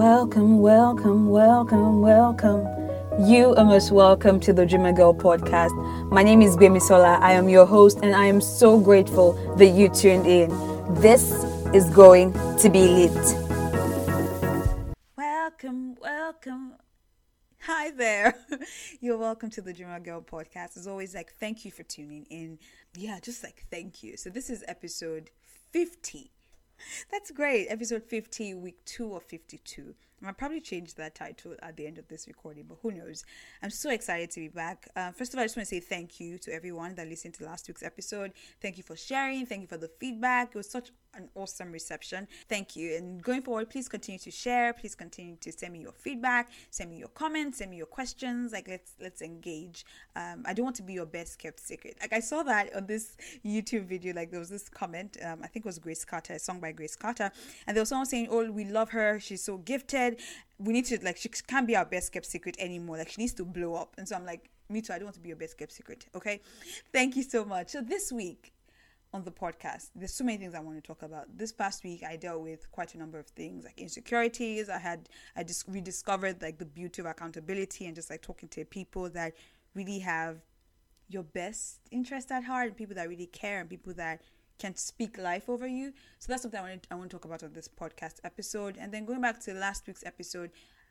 Welcome, welcome, welcome, welcome. You are most welcome to the Dreamer Girl podcast. My name is Sola. I am your host, and I am so grateful that you tuned in. This is going to be lit. Welcome, welcome. Hi there. You're welcome to the Dreamer Girl podcast. As always, like, thank you for tuning in. Yeah, just like, thank you. So, this is episode 50 that's great. Episode 50, week two of 52. I'll probably change that title at the end of this recording, but who knows? I'm so excited to be back. Uh, first of all, I just want to say thank you to everyone that listened to last week's episode. Thank you for sharing. Thank you for the feedback. It was such an awesome reception. Thank you. And going forward, please continue to share. Please continue to send me your feedback, send me your comments, send me your questions. Like let's let's engage. Um, I don't want to be your best kept secret. Like I saw that on this YouTube video. Like there was this comment. Um, I think it was Grace Carter, a song by Grace Carter, and there was someone saying, "Oh, we love her. She's so gifted. We need to like she can't be our best kept secret anymore. Like she needs to blow up." And so I'm like, "Me too. I don't want to be your best kept secret." Okay. Thank you so much. So this week on the podcast. There's so many things I want to talk about. This past week, I dealt with quite a number of things like insecurities. I had I just rediscovered like the beauty of accountability and just like talking to people that really have your best interest at heart and people that really care and people that can speak life over you. So that's something I want to, I want to talk about on this podcast episode. And then going back to last week's episode,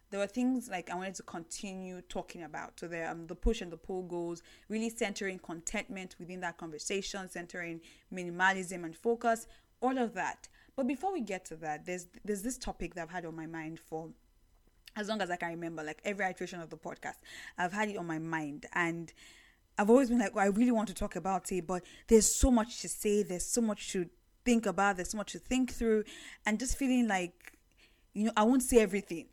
there were things like I wanted to continue talking about. So there, um, the push and the pull goals, really centering contentment within that conversation, centering minimalism and focus, all of that. But before we get to that, there's there's this topic that I've had on my mind for as long as I can remember, like every iteration of the podcast, I've had it on my mind and. I've always been like, well, I really want to talk about it, but there's so much to say, there's so much to think about, there's so much to think through, and just feeling like, you know, I won't say everything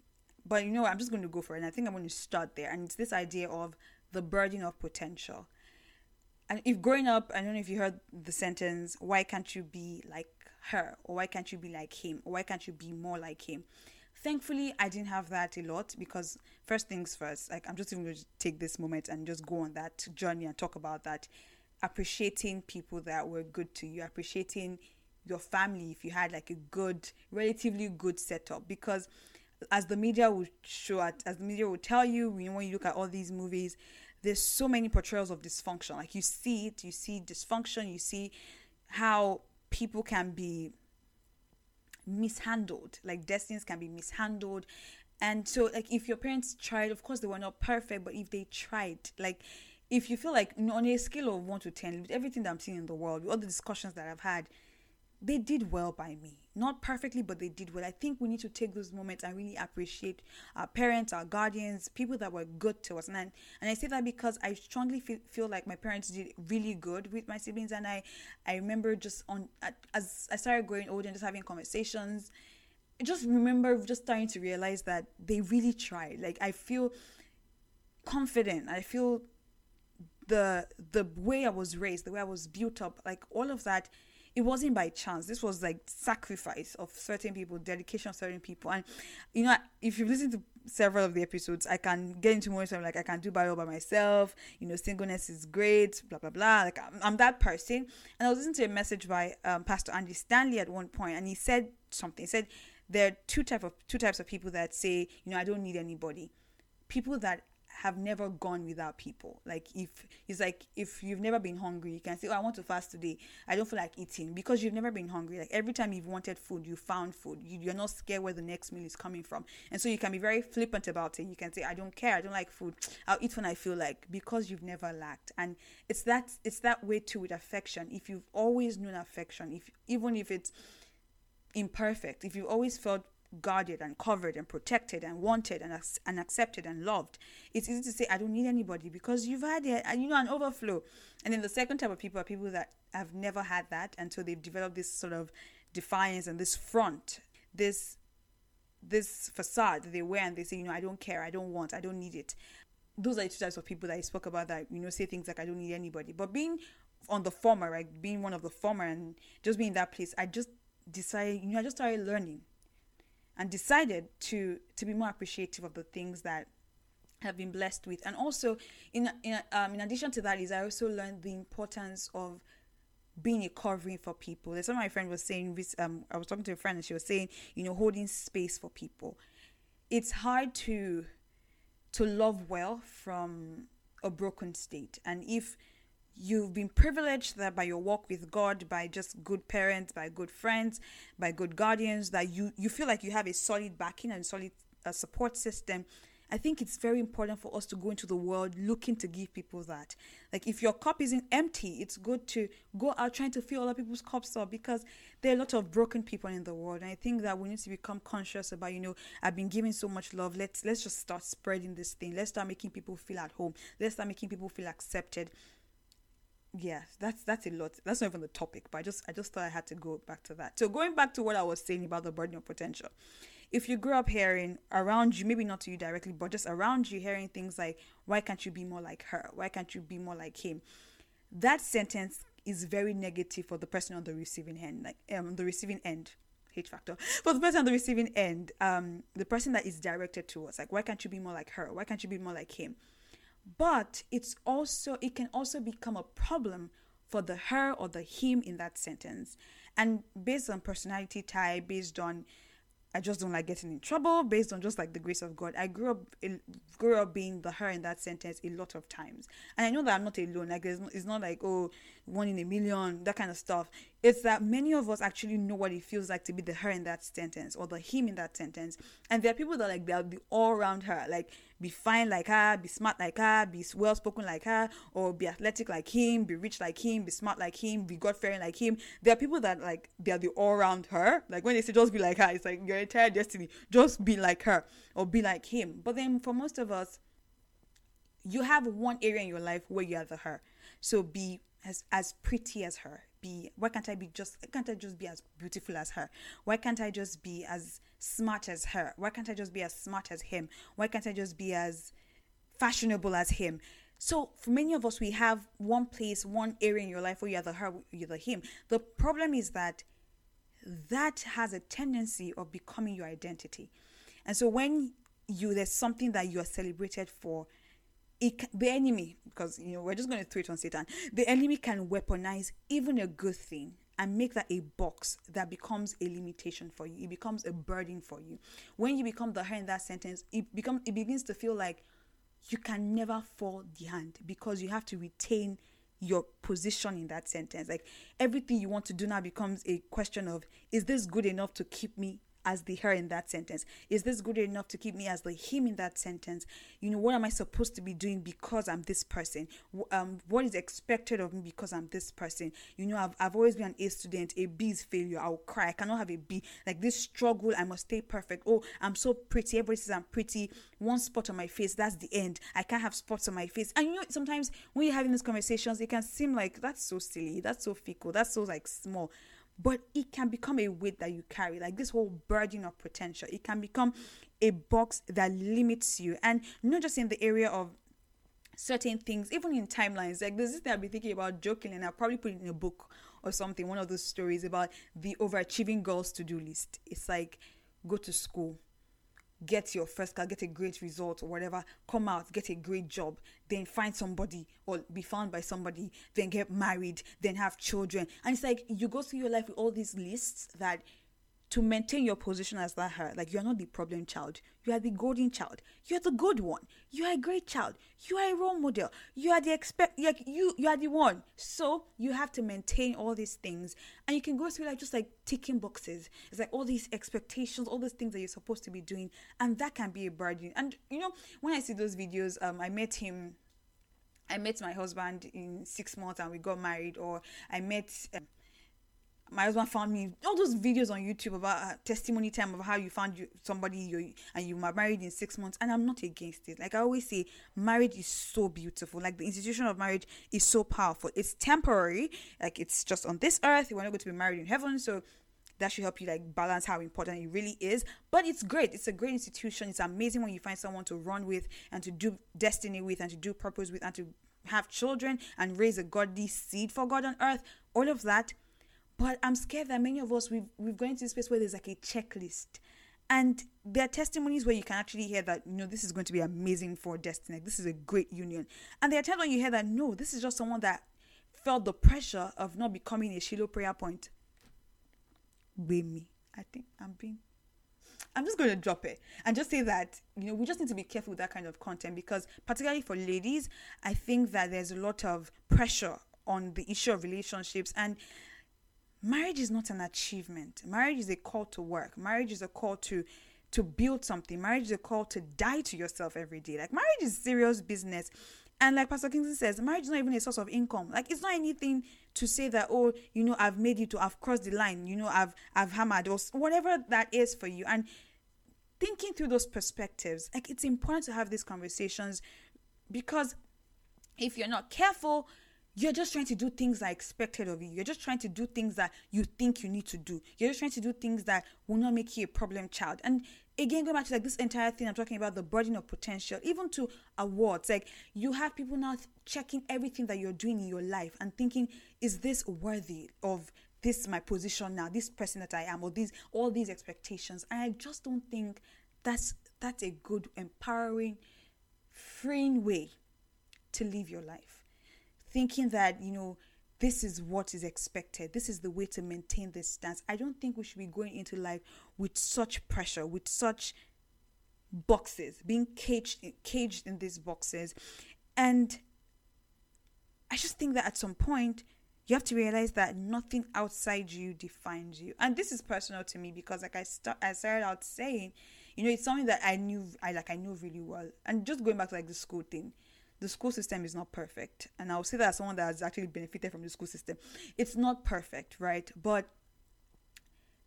but you know? I'm just going to go for it. And I think I'm going to start there. And it's this idea of the burden of potential. And if growing up, I don't know if you heard the sentence, why can't you be like her? Or why can't you be like him? Or why can't you be more like him? Thankfully, I didn't have that a lot because first things first, like I'm just even going to take this moment and just go on that journey and talk about that. Appreciating people that were good to you, appreciating your family if you had like a good, relatively good setup because as the media will show at as the media will tell you, you know, when you look at all these movies, there's so many portrayals of dysfunction. Like you see it, you see dysfunction, you see how people can be mishandled, like destinies can be mishandled. And so, like, if your parents tried, of course, they were not perfect, but if they tried, like, if you feel like on a scale of one to 10, with everything that I'm seeing in the world, with all the discussions that I've had, they did well by me. Not perfectly, but they did well. I think we need to take those moments and really appreciate our parents, our guardians, people that were good to us. And I, and I say that because I strongly feel, feel like my parents did really good with my siblings. And I, I remember just on as I started growing older and just having conversations, I just remember just starting to realize that they really tried. Like I feel confident. I feel the the way I was raised, the way I was built up, like all of that it wasn't by chance. This was like sacrifice of certain people, dedication of certain people. And you know, if you've listened to several of the episodes, I can get into more of like I can do Bible by myself. You know, singleness is great. Blah blah blah. Like I'm, I'm that person. And I was listening to a message by um, Pastor Andy Stanley at one point, and he said something. He said there are two type of two types of people that say, you know, I don't need anybody. People that have never gone without people. Like if it's like if you've never been hungry, you can say, "Oh, I want to fast today. I don't feel like eating," because you've never been hungry. Like every time you've wanted food, you found food. You, you're not scared where the next meal is coming from, and so you can be very flippant about it. You can say, "I don't care. I don't like food. I'll eat when I feel like," because you've never lacked. And it's that it's that way too with affection. If you've always known affection, if even if it's imperfect, if you've always felt guarded and covered and protected and wanted and, and accepted and loved. It's easy to say, I don't need anybody because you've had it, you know, an overflow. And then the second type of people are people that have never had that. And so they've developed this sort of defiance and this front, this this facade that they wear and they say, you know, I don't care, I don't want, I don't need it. Those are the two types of people that I spoke about that, you know, say things like I don't need anybody. But being on the former, right, being one of the former and just being in that place, I just decided, you know, I just started learning and decided to to be more appreciative of the things that have been blessed with. And also in in, um, in addition to that is i also learned the importance of being a covering for people. There's something my friend was saying um, i was talking to a friend and she was saying you know holding space for people. It's hard to to love well from a broken state. And if you've been privileged that by your walk with God, by just good parents, by good friends, by good guardians, that you you feel like you have a solid backing and solid uh, support system I think it's very important for us to go into the world looking to give people that. Like if your cup isn't empty, it's good to go out trying to fill other people's cups up because there are a lot of broken people in the world. And I think that we need to become conscious about, you know, I've been giving so much love. Let's let's just start spreading this thing. Let's start making people feel at home. Let's start making people feel accepted yeah that's that's a lot. That's not even the topic but i just i just thought i had to go back to that. So going back to what i was saying about the burden of potential if you grew up hearing around you maybe not to you directly but just around you hearing things like why can't you be more like her? Why can't you be more like him? That sentence is very negative for the person on the receiving end like um the receiving end hate factor. For the person on the receiving end um the person that is directed towards like why can't you be more like her? Why can't you be more like him but it's also it can also become a problem for the her or the him in that sentence and based on personality type based on I just don't like getting in trouble based on just like the grace of God. I grew up grew up being the her in that sentence a lot of times, and I know that I'm not alone. Like it's not, it's not like oh one in a million that kind of stuff. It's that many of us actually know what it feels like to be the her in that sentence or the him in that sentence, and there are people that like they'll be all around her, like be fine like her, be smart like her, be well spoken like her, or be athletic like him, be rich like him, be smart like him, be God fearing like him. There are people that like they're the all around her. Like when they say just be like her, it's like your entire destiny, just be like her or be like him. But then for most of us, you have one area in your life where you are the her. So be as as pretty as her. Be why can't I be just can't I just be as beautiful as her? Why can't I just be as smart as her? Why can't I just be as smart as him? Why can't I just be as fashionable as him? So for many of us, we have one place, one area in your life where you're the her, you're the him. The problem is that that has a tendency of becoming your identity. And so when you there's something that you are celebrated for, it the enemy because you know we're just going to throw it on Satan. The enemy can weaponize even a good thing and make that a box that becomes a limitation for you. It becomes a burden for you. When you become the her in that sentence, it becomes it begins to feel like you can never fall the hand because you have to retain your position in that sentence. Like everything you want to do now becomes a question of is this good enough to keep me as the her in that sentence? Is this good enough to keep me as the him in that sentence? You know, what am I supposed to be doing because I'm this person? Um, what is expected of me because I'm this person? You know, I've, I've always been an A student. A B is failure. I'll cry. I cannot have a B. Like this struggle, I must stay perfect. Oh, I'm so pretty. Everybody says I'm pretty. One spot on my face, that's the end. I can't have spots on my face. And you know, sometimes when you're having these conversations, it can seem like that's so silly. That's so fickle. That's so like small but it can become a weight that you carry like this whole burden of potential. It can become a box that limits you. And not just in the area of certain things even in timelines. Like this thing i've been thinking about joking and i'll probably put it in a book or something one of those stories about the overachieving girls to-do list. It's like go to school get your first class, get a great result or whatever, come out, get a great job, then find somebody or be found by somebody, then get married, then have children. And it's like you go through your life with all these lists that to maintain your position as that her, like you're not the problem child, you are the golden child, you're the good one, you are a great child, you are a role model, you are the expect, like you, you are the one. So you have to maintain all these things, and you can go through like just like ticking boxes. It's like all these expectations, all these things that you're supposed to be doing, and that can be a burden. And you know, when I see those videos, um, I met him. I met my husband in six months and we got married, or I met. Um, my husband found me all those videos on YouTube about uh, testimony time of how you found you, somebody you and you were married in six months, and I'm not against it. Like I always say, marriage is so beautiful. Like the institution of marriage is so powerful. It's temporary, like it's just on this earth. We're not going to be married in heaven, so that should help you like balance how important it really is. But it's great. It's a great institution. It's amazing when you find someone to run with and to do destiny with and to do purpose with and to have children and raise a godly seed for God on earth. All of that but I'm scared that many of us we've we've gone into this space where there's like a checklist. And there are testimonies where you can actually hear that, you know, this is going to be amazing for destiny. This is a great union. And there are times when you hear that, no, this is just someone that felt the pressure of not becoming a Shiloh prayer point. Blame me. I think I'm being I'm just going to drop it and just say that, you know, we just need to be careful with that kind of content because, particularly for ladies, I think that there's a lot of pressure on the issue of relationships and marriage is not an achievement. Marriage is a call to work. Marriage is a call to to build something. Marriage is a call to die to yourself every day. Like marriage is serious business. And like Pastor Kingsley says, marriage is not even a source of income. Like it's not anything to say that, oh, you know, I've made it to I've crossed the line, you know, I've I've hammered or whatever that is for you. And thinking through those perspectives, like it's important to have these conversations because if you're not careful, you're just trying to do things that are expected of you. You're just trying to do things that you think you need to do. You're just trying to do things that will not make you a problem child. And again, going back to like this entire thing, I'm talking about the burden of potential, even to awards. Like you have people now checking everything that you're doing in your life and thinking, is this worthy of this my position now, this person that I am, or these all these expectations? And I just don't think that's that's a good, empowering, freeing way to live your life thinking that, you know, this is what is expected. This is the way to maintain this stance. I don't think we should be going into life with such pressure, with such boxes, being caged caged in these boxes. And I just think that at some point you have to realize that nothing outside you defines you. And this is personal to me because like I start I started out saying, you know, it's something that I knew I like I knew really well. And just going back to like the school thing the school system is not perfect. And I'll say that as someone that has actually benefited from the school system. It's not perfect, right? But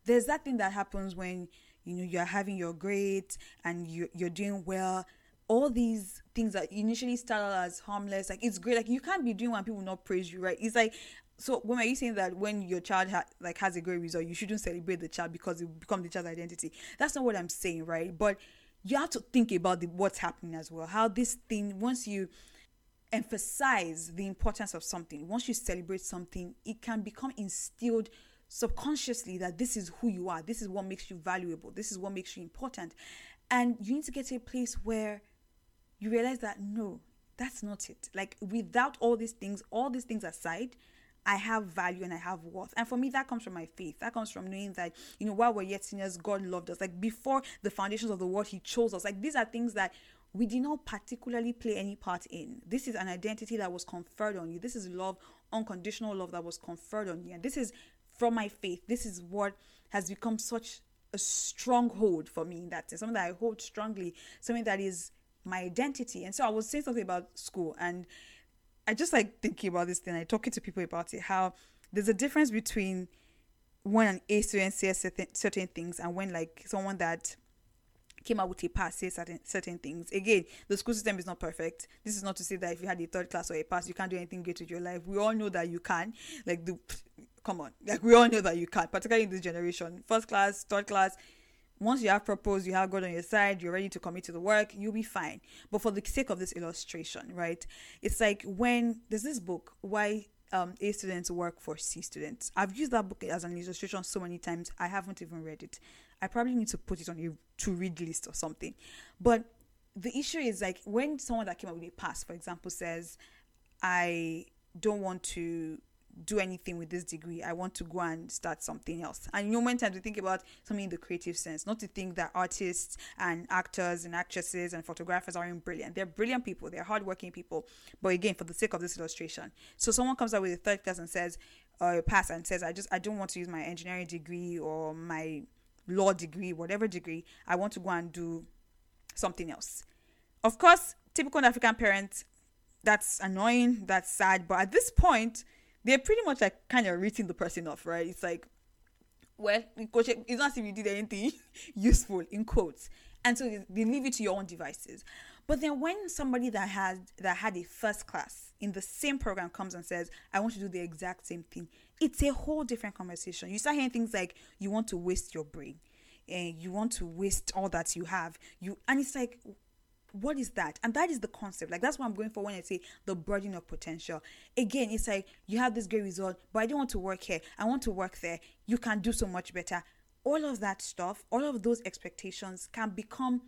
there's that thing that happens when you know you're having your grades and you you're doing well all these things that initially started as harmless like it's great like you can't be doing when people not praise you right it's like so when are you saying that when your child ha- like has a great result you shouldn't celebrate the child because it becomes the child's identity that's not what i'm saying right but you have to think about the, what's happening as well. How this thing, once you emphasize the importance of something, once you celebrate something, it can become instilled subconsciously that this is who you are, this is what makes you valuable, this is what makes you important. And you need to get to a place where you realize that no, that's not it. Like without all these things, all these things aside, I have value and I have worth. And for me, that comes from my faith. That comes from knowing that, you know, while we're yet sinners, God loved us. Like before the foundations of the world, He chose us. Like these are things that we did not particularly play any part in. This is an identity that was conferred on you. This is love, unconditional love that was conferred on you. And this is from my faith. This is what has become such a stronghold for me in that sense. Something that I hold strongly, something that is my identity. And so I was saying something about school and I just like thinking about this thing. I talking to people about it. How there's a difference between when an A student says certain, things and when like someone that came out with a pass says certain certain things. Again, the school system is not perfect. This is not to say that if you had a third class or a pass, you can't do anything great with your life. We all know that you can. Like the come on, like we all know that you can, particularly in this generation. First class, third class, once you have proposed, you have God on your side, you're ready to commit to the work, you'll be fine. But for the sake of this illustration, right? It's like when there's this book, Why um, A students work for C students. I've used that book as an illustration so many times, I haven't even read it. I probably need to put it on a to read list or something. But the issue is like when someone that came up with a pass, for example, says, I don't want to do anything with this degree. I want to go and start something else. And you know, many times we think about something in the creative sense, not to think that artists and actors and actresses and photographers aren't brilliant. They're brilliant people, they're hardworking people. But again, for the sake of this illustration, so someone comes out with a third class and says, or pass and says, I just I don't want to use my engineering degree or my law degree, whatever degree. I want to go and do something else. Of course, typical African parents, that's annoying, that's sad. But at this point, they're pretty much like kind of written the person off, right? It's like, well, it's not as if you did anything useful in quotes, and so they leave it to your own devices. But then when somebody that has that had a first class in the same program comes and says, "I want to do the exact same thing," it's a whole different conversation. You start hearing things like, "You want to waste your brain." And you want to waste all that you have you and it's like what is that? And that is the concept. Like that's what I'm going for when I say the burden of potential. Again, it's like you have this great result, but I don't want to work here. I want to work there. You can do so much better. All of that stuff, all of those expectations can become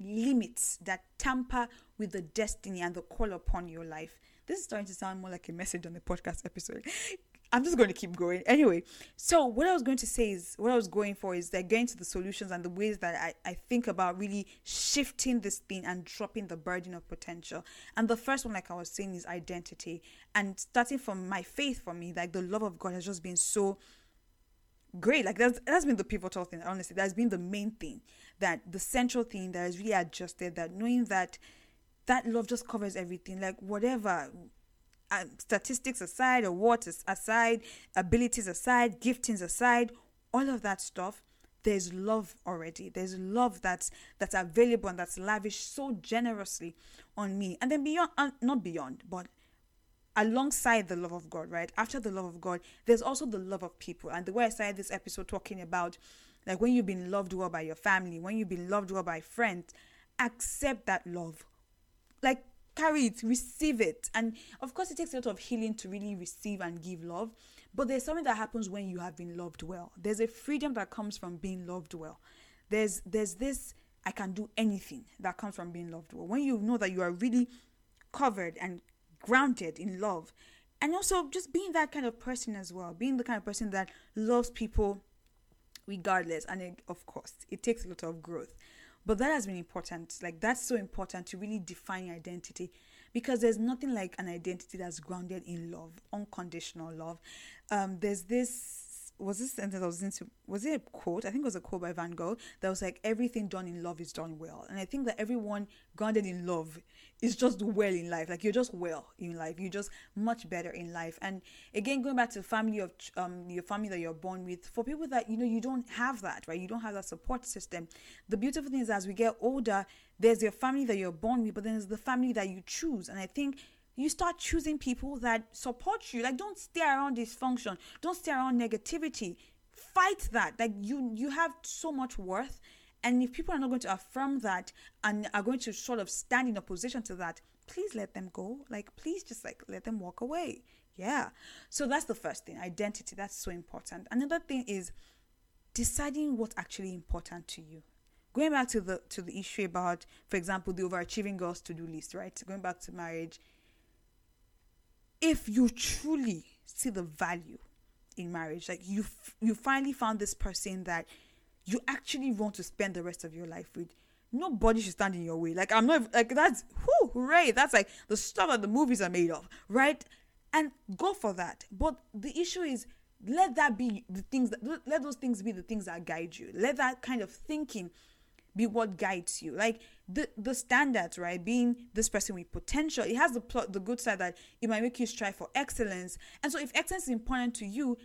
limits that tamper with the destiny and the call upon your life. This is starting to sound more like a message on the podcast episode. I'm just going to keep going. Anyway, so what I was going to say is what I was going for is that getting to the solutions and the ways that I, I think about really shifting this thing and dropping the burden of potential. And the first one, like I was saying, is identity. And starting from my faith for me, like the love of God has just been so great. Like that's that's been the pivotal thing, honestly. That's been the main thing. That the central thing that has really adjusted that knowing that that love just covers everything. Like whatever uh, statistics aside, or awards aside, abilities aside, giftings aside, all of that stuff, there's love already. There's love that's that's available and that's lavished so generously on me. And then beyond, uh, not beyond, but alongside the love of God, right? After the love of God, there's also the love of people. And the way I started this episode talking about, like when you've been loved well by your family, when you've been loved well by friends, accept that love. Like carry it, receive it. And of course, it takes a lot of healing to really receive and give love. But there's something that happens when you have been loved well. There's a freedom that comes from being loved well. There's there's this I can do anything that comes from being loved well. When you know that you are really covered and grounded in love. And also just being that kind of person as well, being the kind of person that loves people regardless. And it, of course, it takes a lot of growth. But that has been important. Like, that's so important to really define your identity because there's nothing like an identity that's grounded in love, unconditional love. Um, there's this was this sentence I was into was it a quote? I think it was a quote by Van Gogh that was like everything done in love is done well. And I think that everyone grounded in love is just well in life. Like you're just well in life. You're just much better in life. And again, going back to the family of um your family that you're born with, for people that you know you don't have that, right? You don't have that support system. The beautiful thing is as we get older, there's your family that you're born with, but then there's the family that you choose. And I think you start choosing people that support you. Like don't stay around dysfunction. Don't stay around negativity. Fight that. Like you you have so much worth. And if people are not going to affirm that and are going to sort of stand in opposition to that, please let them go. Like please just like let them walk away. Yeah. So that's the first thing. Identity. That's so important. Another thing is deciding what's actually important to you going back to the to the issue about for example the overachieving girls to do list right going back to marriage if you truly see the value in marriage, like you you finally found this person that you actually want to spend the rest of your life with. Nobody should stand in your way. Like I'm not like that's whoo, hooray. That's like the stuff that the movies are made of, right? And go for that. But the issue is let that be the things that let those things be the things that guide you. Let that kind of thinking be what guides you. Like the the standards, right? Being this person with potential, it has the plot, the good side that it might make you strive for excellence. And so, if excellence is important to you,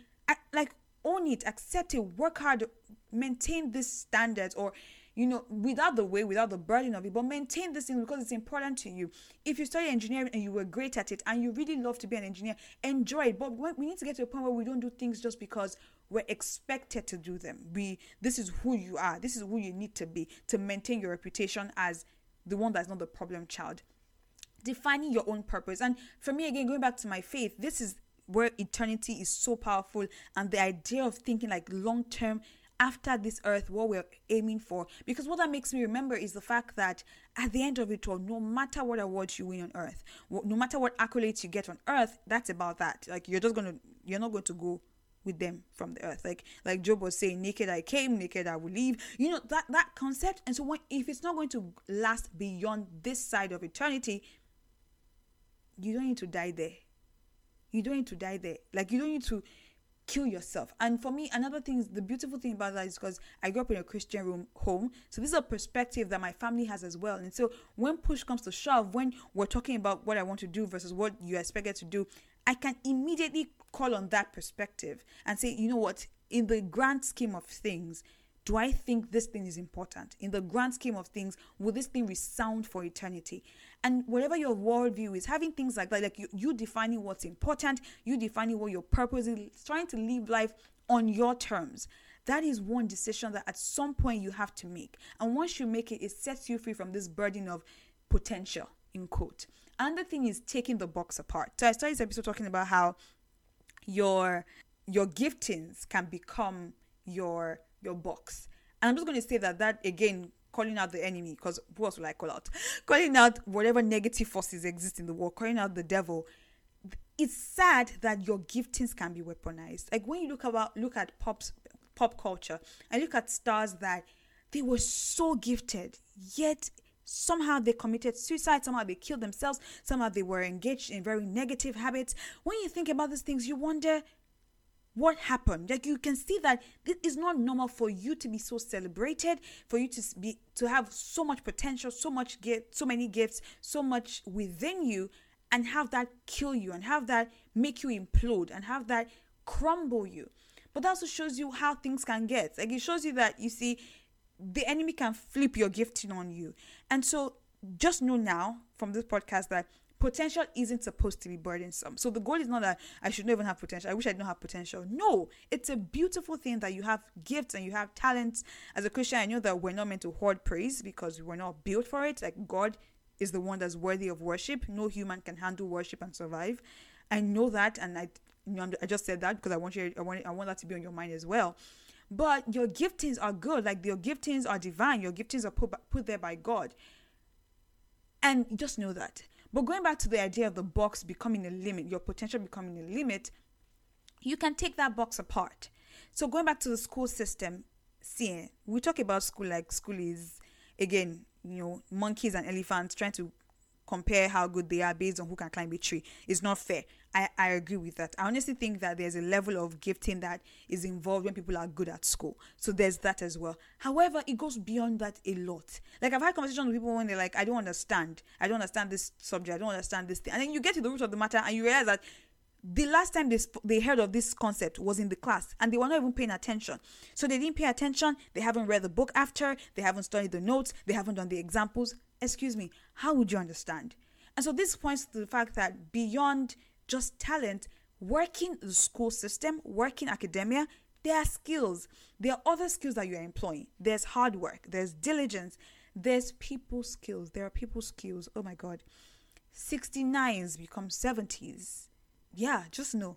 like own it, accept it, work hard, maintain this standard or you know, without the way, without the burden of it, but maintain this thing because it's important to you. If you study engineering and you were great at it and you really love to be an engineer, enjoy it. But we need to get to a point where we don't do things just because we're expected to do them. We this is who you are. This is who you need to be to maintain your reputation as the one that's not the problem child. Defining your own purpose. And for me again, going back to my faith, this is where eternity is so powerful and the idea of thinking like long term after this earth what we're aiming for because what that makes me remember is the fact that at the end of it all no matter what awards you win on earth no matter what accolades you get on earth that's about that like you're just gonna you're not going to go with them from the earth. Like like Job was saying, naked I came, naked I will leave. You know that that concept. And so when, if it's not going to last beyond this side of eternity, you don't need to die there. You don't need to die there. Like you don't need to kill yourself. And for me, another thing is the beautiful thing about that is because I grew up in a Christian room home. So this is a perspective that my family has as well. And so when push comes to shove, when we're talking about what I want to do versus what you expected to do, I can immediately call on that perspective and say, you know what, in the grand scheme of things, do I think this thing is important? In the grand scheme of things, will this thing resound for eternity? And whatever your worldview is, having things like that, like you, you defining what's important, you defining what your purpose is, trying to live life on your terms. That is one decision that at some point you have to make. And once you make it, it sets you free from this burden of potential, in quote. Another thing is taking the box apart. So I started this episode talking about how your your giftings can become your your box. And I'm just going to say that that again calling out the enemy because who else will I call out? Calling out whatever negative forces exist in the world, calling out the devil. it's sad that your giftings can be weaponized. Like when you look about look at pops pop culture and look at stars that they were so gifted, yet somehow they committed suicide, somehow they killed themselves, somehow they were engaged in very negative habits. When you think about these things, you wonder what happened? Like you can see that this is not normal for you to be so celebrated for you to be to have so much potential so much gift so many gifts so much within you and have that kill you and have that make you implode and have that crumble you. But that also shows you how things can get. Like it shows you that you see the enemy can flip your gifting on you and so just know now from this podcast that potential isn't supposed to be burdensome. So the goal is not that I should not even have potential. I wish I didn't have potential. No, it's a beautiful thing that you have gifts and you have talents. As a Christian, I know that we're not meant to hoard praise because we're not built for it. Like God is the one that's worthy of worship. No human can handle worship and survive. I know that, and I, you know, I just said that because I want you, I want, I want that to be on your mind as well. But your giftings are good. Like your giftings are divine. Your giftings are put put there by God. And just know that but going back to the idea of the box becoming a limit, your potential becoming a limit, you can take that box apart. So going back to the school system, see, we talk about school like school is again, you know, monkeys and elephants trying to compare how good they are based on who can climb a tree It's not fair. I, I agree with that. I honestly think that there's a level of gifting that is involved when people are good at school. So there's that as well. However, it goes beyond that a lot. Like I've had conversations with people when they're like, I don't understand. I don't understand this subject. I don't understand this thing. And then you get to the root of the matter and you realize that the last time they sp- they heard of this concept was in the class and they were not even paying attention so they didn't pay attention they haven't read the book after they haven't studied the notes they haven't done the examples excuse me, how would you understand? And so this points to the fact that beyond just talent, working the school system, working academia, there are skills. There are other skills that you are employing. There's hard work, there's diligence, there's people skills. There are people skills. Oh my God. 69s become 70s. Yeah, just know.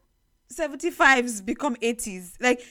75s become 80s. Like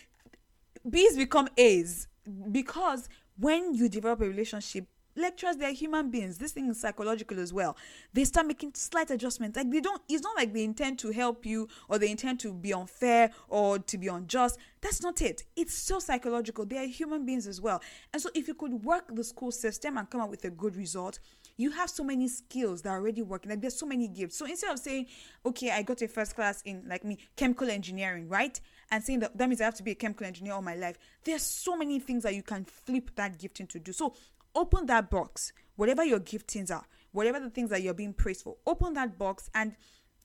B's become A's because when you develop a relationship lecturers they're human beings. This thing is psychological as well. They start making slight adjustments. Like they don't it's not like they intend to help you or they intend to be unfair or to be unjust. That's not it. It's so psychological. They are human beings as well. And so if you could work the school system and come up with a good result you have so many skills that are already working. Like there's so many gifts. So instead of saying okay i got a first class in like me chemical engineering right? And saying that that means i have to be a chemical engineer all my life. There's so many things that you can flip that gift into do. So open that box, whatever your giftings are, whatever the things that you're being praised for, open that box and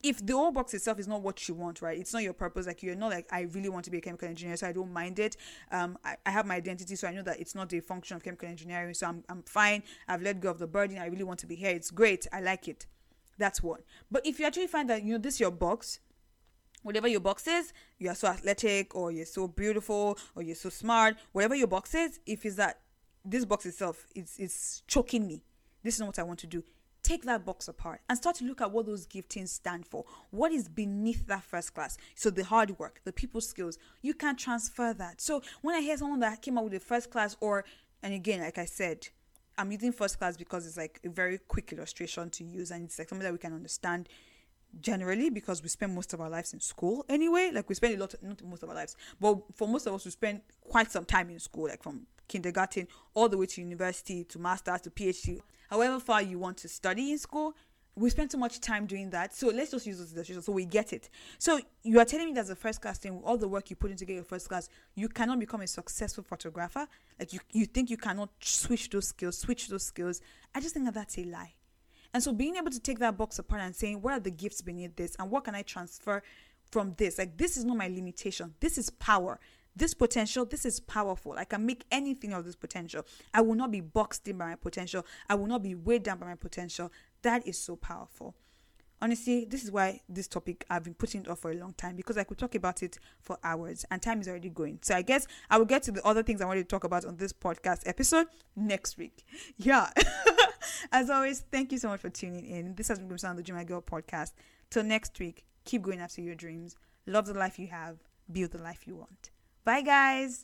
if the whole box itself is not what you want, right? It's not your purpose. Like you're not like I really want to be a chemical engineer, so I don't mind it. Um, I, I have my identity, so I know that it's not a function of chemical engineering. So I'm I'm fine. I've let go of the burden. I really want to be here. It's great. I like it. That's one. But if you actually find that you know this your box, whatever your box is, you are so athletic or you're so beautiful or you're so smart, whatever your box is, if it's that this box itself is is choking me. This is not what I want to do. Take that box apart and start to look at what those giftings stand for. What is beneath that first class? So the hard work, the people skills, you can transfer that. So when I hear someone that came out with a first class, or and again, like I said, I'm using first class because it's like a very quick illustration to use and it's like something that we can understand generally because we spend most of our lives in school anyway. Like we spend a lot, not most of our lives, but for most of us, we spend quite some time in school, like from kindergarten all the way to university to master's to PhD. However far you want to study in school, we spend so much time doing that. So let's just use this illustration so we get it. So you are telling me that a first class thing, all the work you put in to get your first class, you cannot become a successful photographer. Like you, you think you cannot switch those skills, switch those skills. I just think that that's a lie. And so being able to take that box apart and saying, what are the gifts beneath this and what can I transfer from this? Like this is not my limitation. This is power this potential, this is powerful. I can make anything of this potential. I will not be boxed in by my potential. I will not be weighed down by my potential. That is so powerful. Honestly, this is why this topic I've been putting it off for a long time because I could talk about it for hours and time is already going. So I guess I will get to the other things I wanted to talk about on this podcast episode next week. Yeah. As always, thank you so much for tuning in. This has been Grimson on the Dreamer Girl podcast. Till next week, keep going after your dreams. Love the life you have, build the life you want. Bye, guys.